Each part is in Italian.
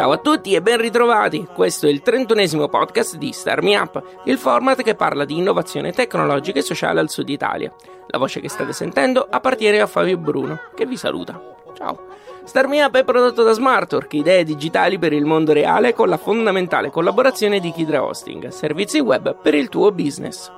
Ciao a tutti e ben ritrovati. Questo è il trentunesimo podcast di Star Me Up, il format che parla di innovazione tecnologica e sociale al sud Italia. La voce che state sentendo appartiene a Fabio Bruno, che vi saluta. Ciao. Star Me Up è prodotto da Smartwork, idee digitali per il mondo reale con la fondamentale collaborazione di Kidra Hosting, servizi web per il tuo business.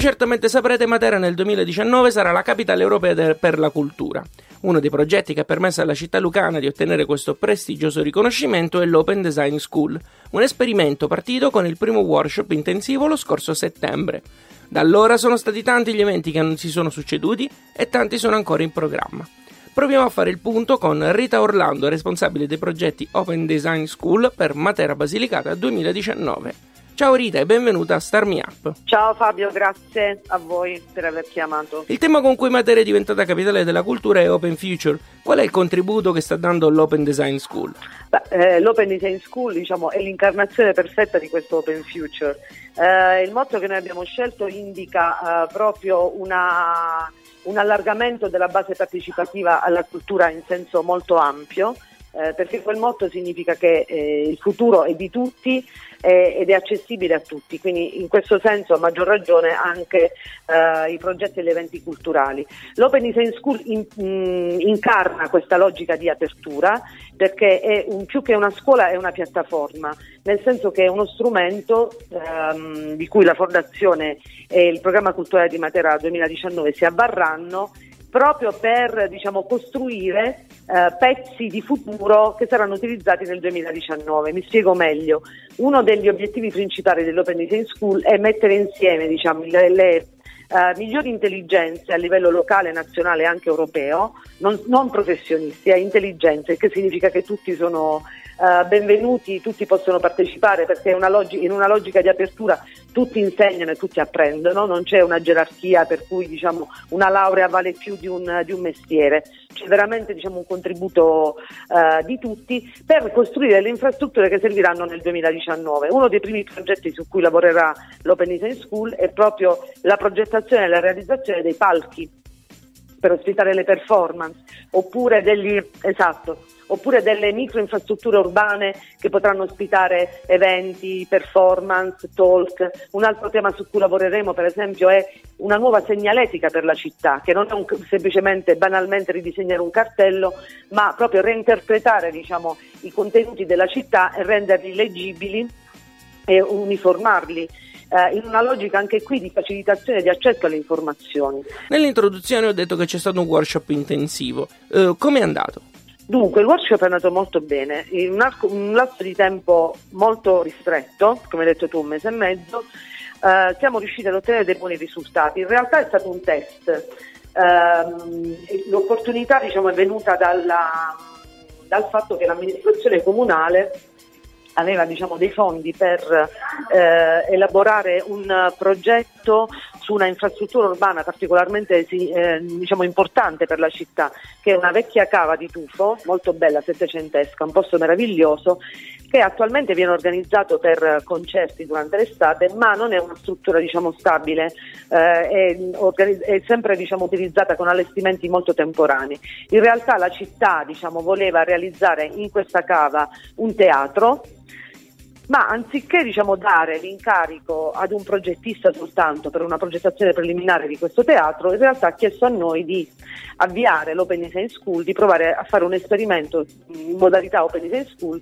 Come certamente saprete, Matera nel 2019 sarà la capitale europea de- per la cultura. Uno dei progetti che ha permesso alla città lucana di ottenere questo prestigioso riconoscimento è l'Open Design School, un esperimento partito con il primo workshop intensivo lo scorso settembre. Da allora sono stati tanti gli eventi che non si sono succeduti e tanti sono ancora in programma. Proviamo a fare il punto con Rita Orlando, responsabile dei progetti Open Design School per Matera Basilicata 2019. Ciao Rita e benvenuta a Star Me Up. Ciao Fabio, grazie a voi per aver chiamato. Il tema con cui Matera è diventata capitale della cultura è Open Future. Qual è il contributo che sta dando l'Open Design School? Beh, eh, L'Open Design School diciamo, è l'incarnazione perfetta di questo Open Future. Eh, il motto che noi abbiamo scelto indica eh, proprio una, un allargamento della base partecipativa alla cultura in senso molto ampio. Eh, perché quel motto significa che eh, il futuro è di tutti eh, ed è accessibile a tutti, quindi in questo senso a maggior ragione anche eh, i progetti e gli eventi culturali. L'Open Design School in, mh, incarna questa logica di apertura perché è un, più che una scuola è una piattaforma, nel senso che è uno strumento ehm, di cui la Fondazione e il Programma Culturale di Matera 2019 si avvarranno proprio per diciamo, costruire eh, pezzi di futuro che saranno utilizzati nel 2019. Mi spiego meglio. Uno degli obiettivi principali dell'Open Design School è mettere insieme diciamo, le, le Uh, migliori intelligenze a livello locale, nazionale e anche europeo, non, non professionisti, a intelligenze, che significa che tutti sono uh, benvenuti, tutti possono partecipare perché una log- in una logica di apertura tutti insegnano e tutti apprendono, non c'è una gerarchia per cui diciamo, una laurea vale più di un, di un mestiere, c'è veramente diciamo, un contributo uh, di tutti per costruire le infrastrutture che serviranno nel 2019. Uno dei primi progetti su cui lavorerà l'Open Design School è proprio la progettazione e la realizzazione dei palchi per ospitare le performance oppure degli esatto oppure delle microinfrastrutture urbane che potranno ospitare eventi, performance, talk. Un altro tema su cui lavoreremo per esempio è una nuova segnaletica per la città, che non è un, semplicemente banalmente ridisegnare un cartello, ma proprio reinterpretare diciamo, i contenuti della città e renderli leggibili e uniformarli eh, in una logica anche qui di facilitazione di accesso alle informazioni. Nell'introduzione ho detto che c'è stato un workshop intensivo. Eh, Come è andato? Dunque, il workshop è andato molto bene, in un, arco, un lasso di tempo molto ristretto, come hai detto tu, un mese e mezzo, eh, siamo riusciti ad ottenere dei buoni risultati. In realtà è stato un test. Eh, l'opportunità diciamo, è venuta dalla, dal fatto che l'amministrazione comunale aveva diciamo, dei fondi per eh, elaborare un progetto su una infrastruttura urbana particolarmente eh, diciamo, importante per la città, che è una vecchia cava di tufo, molto bella, settecentesca, un posto meraviglioso, che attualmente viene organizzato per concerti durante l'estate, ma non è una struttura diciamo, stabile, eh, è, è, sempre diciamo, utilizzata con allestimenti molto temporanei. In realtà la città diciamo, voleva realizzare in questa cava un teatro ma anziché diciamo, dare l'incarico ad un progettista soltanto per una progettazione preliminare di questo teatro, in realtà ha chiesto a noi di avviare l'Open Design School, di provare a fare un esperimento in modalità Open Design School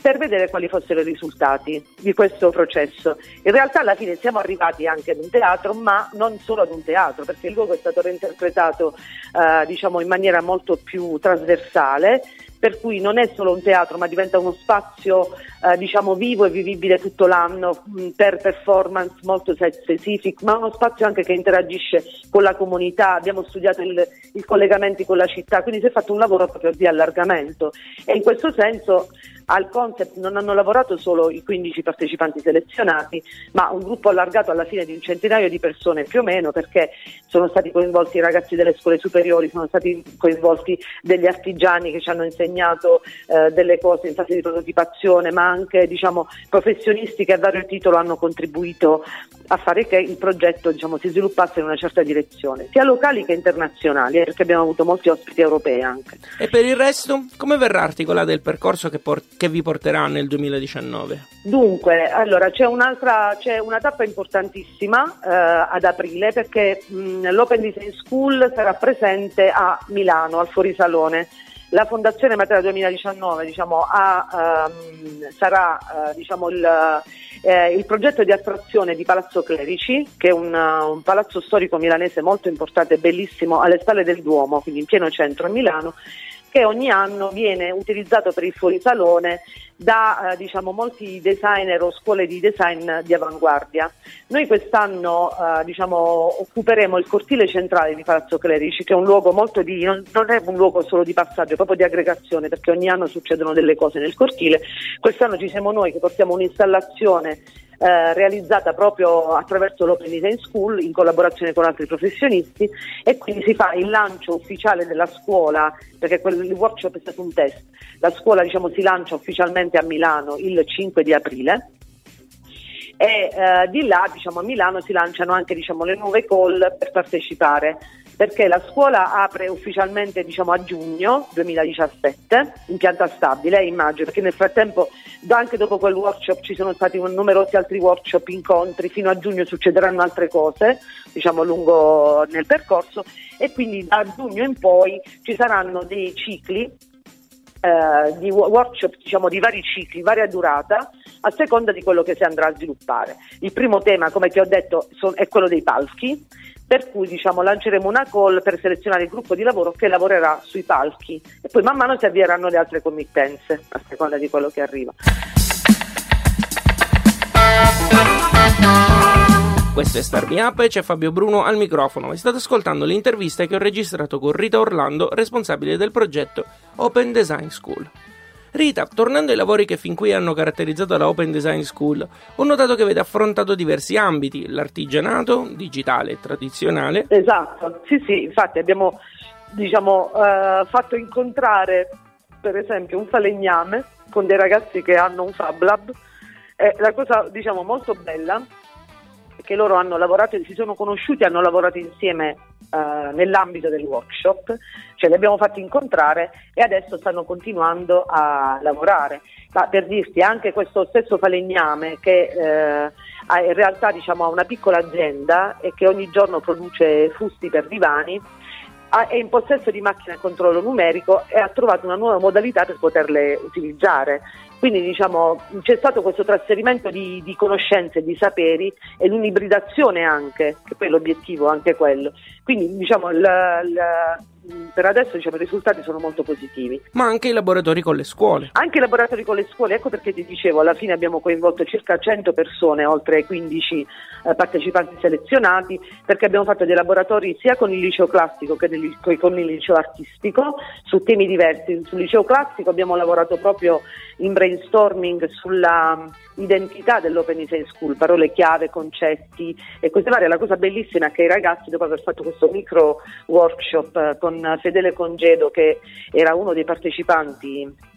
per vedere quali fossero i risultati di questo processo. In realtà alla fine siamo arrivati anche ad un teatro, ma non solo ad un teatro, perché il luogo è stato reinterpretato eh, diciamo, in maniera molto più trasversale per cui non è solo un teatro ma diventa uno spazio eh, diciamo vivo e vivibile tutto l'anno mh, per performance molto specific, ma uno spazio anche che interagisce con la comunità, abbiamo studiato i collegamenti con la città, quindi si è fatto un lavoro proprio di allargamento. E in questo senso al concept non hanno lavorato solo i 15 partecipanti selezionati, ma un gruppo allargato alla fine di un centinaio di persone più o meno, perché sono stati coinvolti i ragazzi delle scuole superiori, sono stati coinvolti degli artigiani che ci hanno insegnato eh, delle cose in fase di prototipazione, ma anche diciamo, professionisti che a vario titolo hanno contribuito a fare che il progetto diciamo, si sviluppasse in una certa direzione, sia locali che internazionali, eh, perché abbiamo avuto molti ospiti europei anche. E per il resto, come verrà articolato il percorso che, por- che vi porterà nel 2019? Dunque, allora c'è un'altra, c'è una tappa importantissima eh, ad aprile perché mh, l'Open Design School sarà presente a Milano, al Fuorisalone. La Fondazione Matera 2019 diciamo, ha, ehm, sarà eh, diciamo, il, eh, il, progetto di attrazione di Palazzo Clerici, che è un, un, palazzo storico milanese molto importante e bellissimo alle spalle del Duomo, quindi in pieno centro a Milano, che ogni anno viene utilizzato per il fuorisalone da eh, diciamo, molti designer o scuole di design di avanguardia. Noi quest'anno eh, diciamo, occuperemo il cortile centrale di Palazzo Clerici, che è un luogo molto di, non, non, è un luogo solo di passaggio, è proprio di aggregazione, perché ogni anno succedono delle cose nel cortile. Quest'anno ci siamo noi che portiamo un'installazione eh, realizzata proprio attraverso l'Open Design School in collaborazione con altri professionisti e quindi si fa il lancio ufficiale della scuola perché quel, workshop è stato un test. La scuola diciamo, si lancia ufficialmente a Milano il 5 di aprile. E eh, di là diciamo, a Milano si lanciano anche diciamo, le nuove call per partecipare perché la scuola apre ufficialmente diciamo, a giugno 2017 in pianta stabile, immagino, perché nel frattempo anche dopo quel workshop ci sono stati numerosi altri workshop, incontri, fino a giugno succederanno altre cose diciamo, lungo nel percorso e quindi da giugno in poi ci saranno dei cicli eh, di workshop diciamo, di vari cicli, varia durata, a seconda di quello che si andrà a sviluppare. Il primo tema, come ti ho detto, son, è quello dei palchi, per cui diciamo, lanceremo una call per selezionare il gruppo di lavoro che lavorerà sui palchi e poi man mano si avvieranno le altre committenze a seconda di quello che arriva. Questo è Star Me Up e c'è Fabio Bruno al microfono state ascoltando l'intervista che ho registrato con Rita Orlando, responsabile del progetto Open Design School. Rita, tornando ai lavori che fin qui hanno caratterizzato la Open Design School, ho notato che avete affrontato diversi ambiti, l'artigianato, digitale e tradizionale. Esatto, sì sì, infatti abbiamo diciamo, eh, fatto incontrare per esempio un falegname con dei ragazzi che hanno un Fab Lab. Eh, la cosa diciamo molto bella che loro hanno lavorato, si sono conosciuti, hanno lavorato insieme uh, nell'ambito del workshop, cioè li abbiamo fatti incontrare e adesso stanno continuando a lavorare. Ma per dirti, anche questo stesso falegname che eh, ha in realtà diciamo, ha una piccola azienda e che ogni giorno produce fusti per divani, è in possesso di macchine a controllo numerico e ha trovato una nuova modalità per poterle utilizzare. Quindi diciamo, c'è stato questo trasferimento di, di conoscenze, di saperi e l'unibridazione anche, che poi l'obiettivo è anche quello. Quindi diciamo, il, il, per adesso diciamo, i risultati sono molto positivi. Ma anche i laboratori con le scuole. Anche i laboratori con le scuole, ecco perché ti dicevo, alla fine abbiamo coinvolto circa 100 persone, oltre ai 15 eh, partecipanti selezionati, perché abbiamo fatto dei laboratori sia con il liceo classico che nel, con il liceo artistico su temi diversi. Sul liceo classico abbiamo lavorato proprio in brainstorming sulla identità dell'Open Design School, parole chiave, concetti e queste varie. La cosa bellissima è che i ragazzi, dopo aver fatto questo micro workshop eh, con Fedele Congedo, che era uno dei partecipanti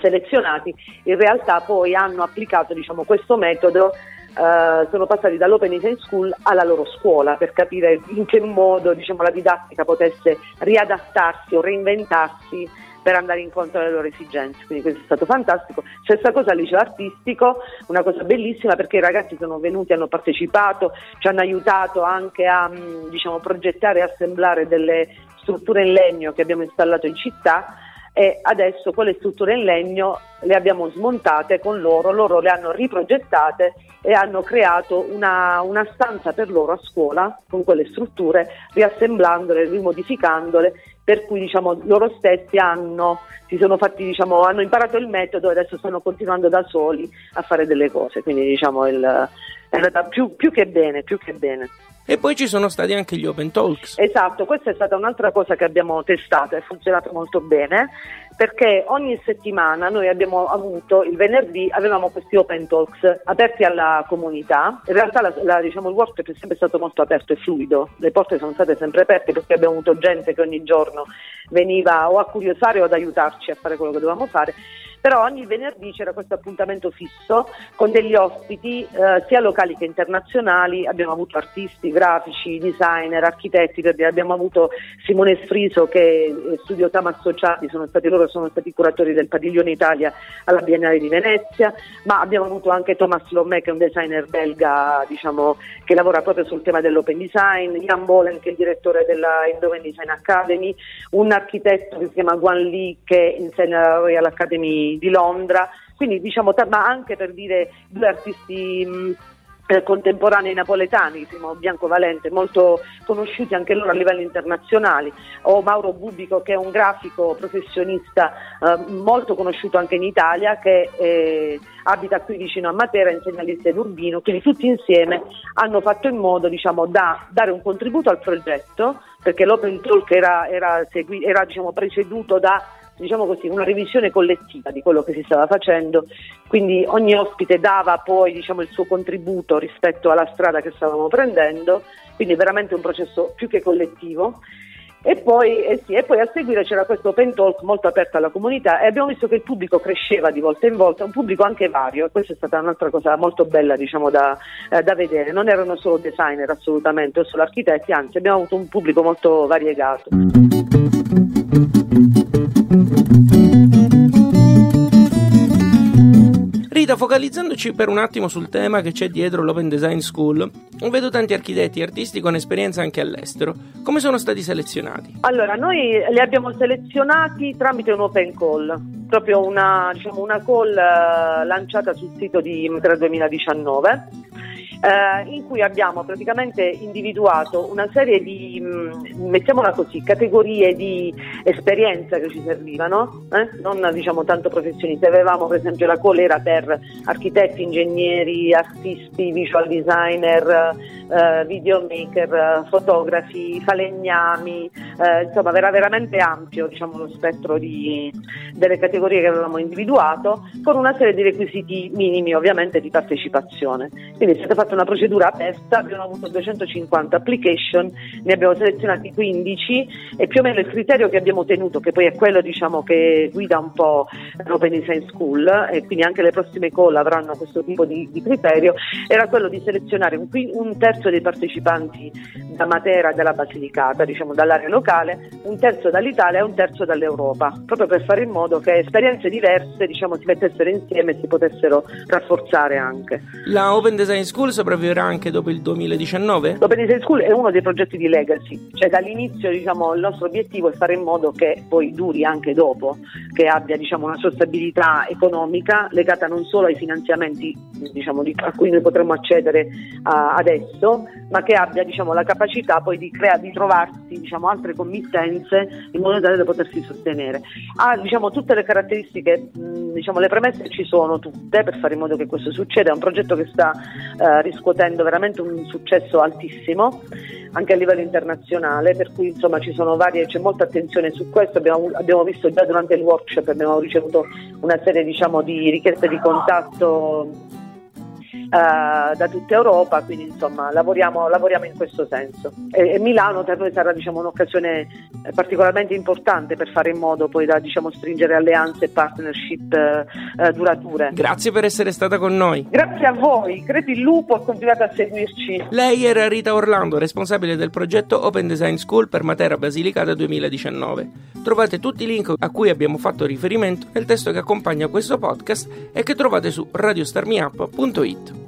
selezionati, in realtà poi hanno applicato diciamo, questo metodo Uh, sono passati dall'Open Design School alla loro scuola per capire in che modo diciamo, la didattica potesse riadattarsi o reinventarsi per andare incontro alle loro esigenze. Quindi questo è stato fantastico. Stessa cosa al liceo artistico, una cosa bellissima perché i ragazzi sono venuti, hanno partecipato, ci hanno aiutato anche a mm, diciamo, progettare e assemblare delle strutture in legno che abbiamo installato in città e adesso quelle strutture in legno le abbiamo smontate con loro, loro le hanno riprogettate e hanno creato una, una stanza per loro a scuola con quelle strutture, riassemblandole, rimodificandole per cui diciamo, loro stessi hanno, fatti, diciamo, hanno, imparato il metodo e adesso stanno continuando da soli a fare delle cose, quindi diciamo, il, è andata più, più che bene, più che bene. E poi ci sono stati anche gli Open Talks. Esatto, questa è stata un'altra cosa che abbiamo testato, è funzionato molto bene perché ogni settimana noi abbiamo avuto, il venerdì avevamo questi open talks aperti alla comunità, in realtà la, la, diciamo, il workshop è sempre stato molto aperto e fluido, le porte sono state sempre aperte perché abbiamo avuto gente che ogni giorno veniva o a curiosare o ad aiutarci a fare quello che dovevamo fare però ogni venerdì c'era questo appuntamento fisso con degli ospiti eh, sia locali che internazionali, abbiamo avuto artisti, grafici, designer, architetti, abbiamo avuto Simone Sfriso che è Studio Tama Associati, sono stati loro sono stati curatori del Padiglione Italia alla Biennale di Venezia, ma abbiamo avuto anche Thomas Lomé che è un designer belga diciamo, che lavora proprio sul tema dell'open design, Jan Bolen che è il direttore della Indoven Design Academy, un architetto che si chiama Guan Li che insegna alla Royal Academy di, Londra, quindi diciamo, ma anche per dire due artisti mh, eh, contemporanei napoletani, Simo Bianco Valente, molto conosciuti anche loro a livello internazionale, o Mauro Bubico che è un grafico professionista eh, molto conosciuto anche in Italia che eh, abita qui vicino a Matera, insegna l'Iste d'Urbino, quindi tutti insieme hanno fatto in modo diciamo, da dare un contributo al progetto perché l'Open Talk era, era, segui- era diciamo, preceduto da diciamo così, una revisione collettiva di quello che si stava facendo, quindi ogni ospite dava poi diciamo, il suo contributo rispetto alla strada che stavamo prendendo, quindi veramente un processo più che collettivo. E poi, eh sì, e poi, a seguire c'era questo open talk molto aperto alla comunità e abbiamo visto che il pubblico cresceva di volta in volta, un pubblico anche vario e questa è stata un'altra cosa molto bella diciamo, da, eh, da, vedere, non erano solo designer assolutamente o solo architetti, anzi abbiamo avuto un pubblico molto variegato. Rita, focalizzandoci per un attimo sul tema che c'è dietro l'Open Design School, vedo tanti architetti e artisti con esperienza anche all'estero. Come sono stati selezionati? Allora, noi li abbiamo selezionati tramite un open call, proprio una, diciamo, una call uh, lanciata sul sito di Metra 2019 eh, in cui abbiamo praticamente individuato una serie di, mm, mettiamola così, categorie di esperienza che ci servivano, eh? non diciamo tanto professionisti. Avevamo per esempio la colera per architetti, ingegneri, artisti, visual designer, eh, videomaker, fotografi, falegnami, eh, insomma era veramente ampio diciamo, lo spettro di, delle categorie che avevamo individuato con una serie di requisiti minimi ovviamente di partecipazione. Quindi è stata fatta una procedura aperta, abbiamo avuto 250 application, ne abbiamo selezionati 15 e più o meno il criterio che abbiamo tenuto, che poi è quello diciamo, che guida un po' l'Open Design School e quindi anche le prossime call avranno questo tipo di, di criterio, era quello di selezionare un, un, terzo dei partecipanti da Matera e dalla Basilicata, diciamo dall'area locale, un terzo dall'Italia e un terzo dall'Europa, proprio per fare in modo che esperienze diverse diciamo, si mettessero insieme e si potessero rafforzare anche. La Open Design School sopravviverà anche dopo il 2019? L'Open Design School è uno dei progetti di legacy, cioè dall'inizio diciamo, il nostro obiettivo è fare in modo che poi duri anche dopo, che abbia diciamo, una sostenibilità economica legata non solo ai finanziamenti diciamo, di, a cui noi potremmo accedere uh, adesso, ma che abbia diciamo, la capacità poi di, crea- di trovarsi diciamo, altre committenze in modo tale da potersi sostenere. Ha diciamo, tutte le caratteristiche, mh, diciamo, le premesse ci sono tutte per fare in modo che questo succeda, è un progetto che sta uh, riscuotendo veramente un successo altissimo anche a livello internazionale, per cui insomma ci sono varie, c'è molta attenzione su questo, abbiamo, abbiamo visto già durante il workshop, abbiamo ricevuto una serie diciamo, di richieste di contatto uh, da tutta Europa, quindi insomma lavoriamo, lavoriamo in questo senso. E, e, Milano per noi sarà diciamo, un'occasione eh, particolarmente importante per fare in modo poi da diciamo, stringere alleanze e partnership uh, durature. Grazie per essere stata con noi. Grazie a voi, Creti il lupo e continuate a seguirci. Lei era Rita Orlando, responsabile del progetto Open Design School per Matera Basilicata 2019. Trovate tutti i link a cui abbiamo fatto riferimento nel testo che accompagna questo podcast e che trovate su radiostarmiup.it.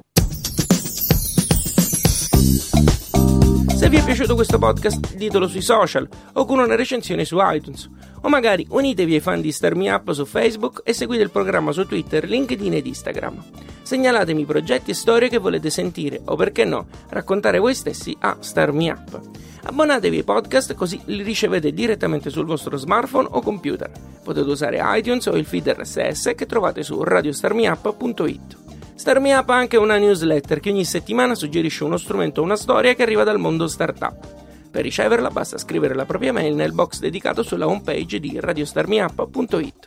Se vi è piaciuto questo podcast, ditelo sui social o con una recensione su iTunes. O magari unitevi ai fan di Star Me Up su Facebook e seguite il programma su Twitter, LinkedIn ed Instagram. Segnalatemi progetti e storie che volete sentire o perché no, raccontare voi stessi a Star Me Up. Abbonatevi ai podcast così li ricevete direttamente sul vostro smartphone o computer. Potete usare iTunes o il feed RSS che trovate su radiostarmiup.it. Star Me Up ha anche una newsletter che ogni settimana suggerisce uno strumento o una storia che arriva dal mondo startup. Per riceverla basta scrivere la propria mail nel box dedicato sulla homepage di radiostarmiup.it.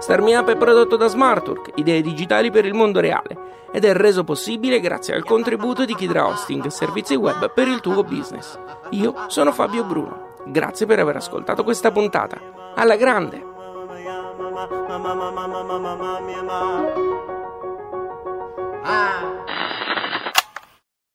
StarMeUp è prodotto da Smartwork, idee digitali per il mondo reale, ed è reso possibile grazie al contributo di Kidra Hosting, servizi web per il tuo business. Io sono Fabio Bruno. Grazie per aver ascoltato questa puntata. Alla grande! mama mama mama mama mama mama mama. Ah.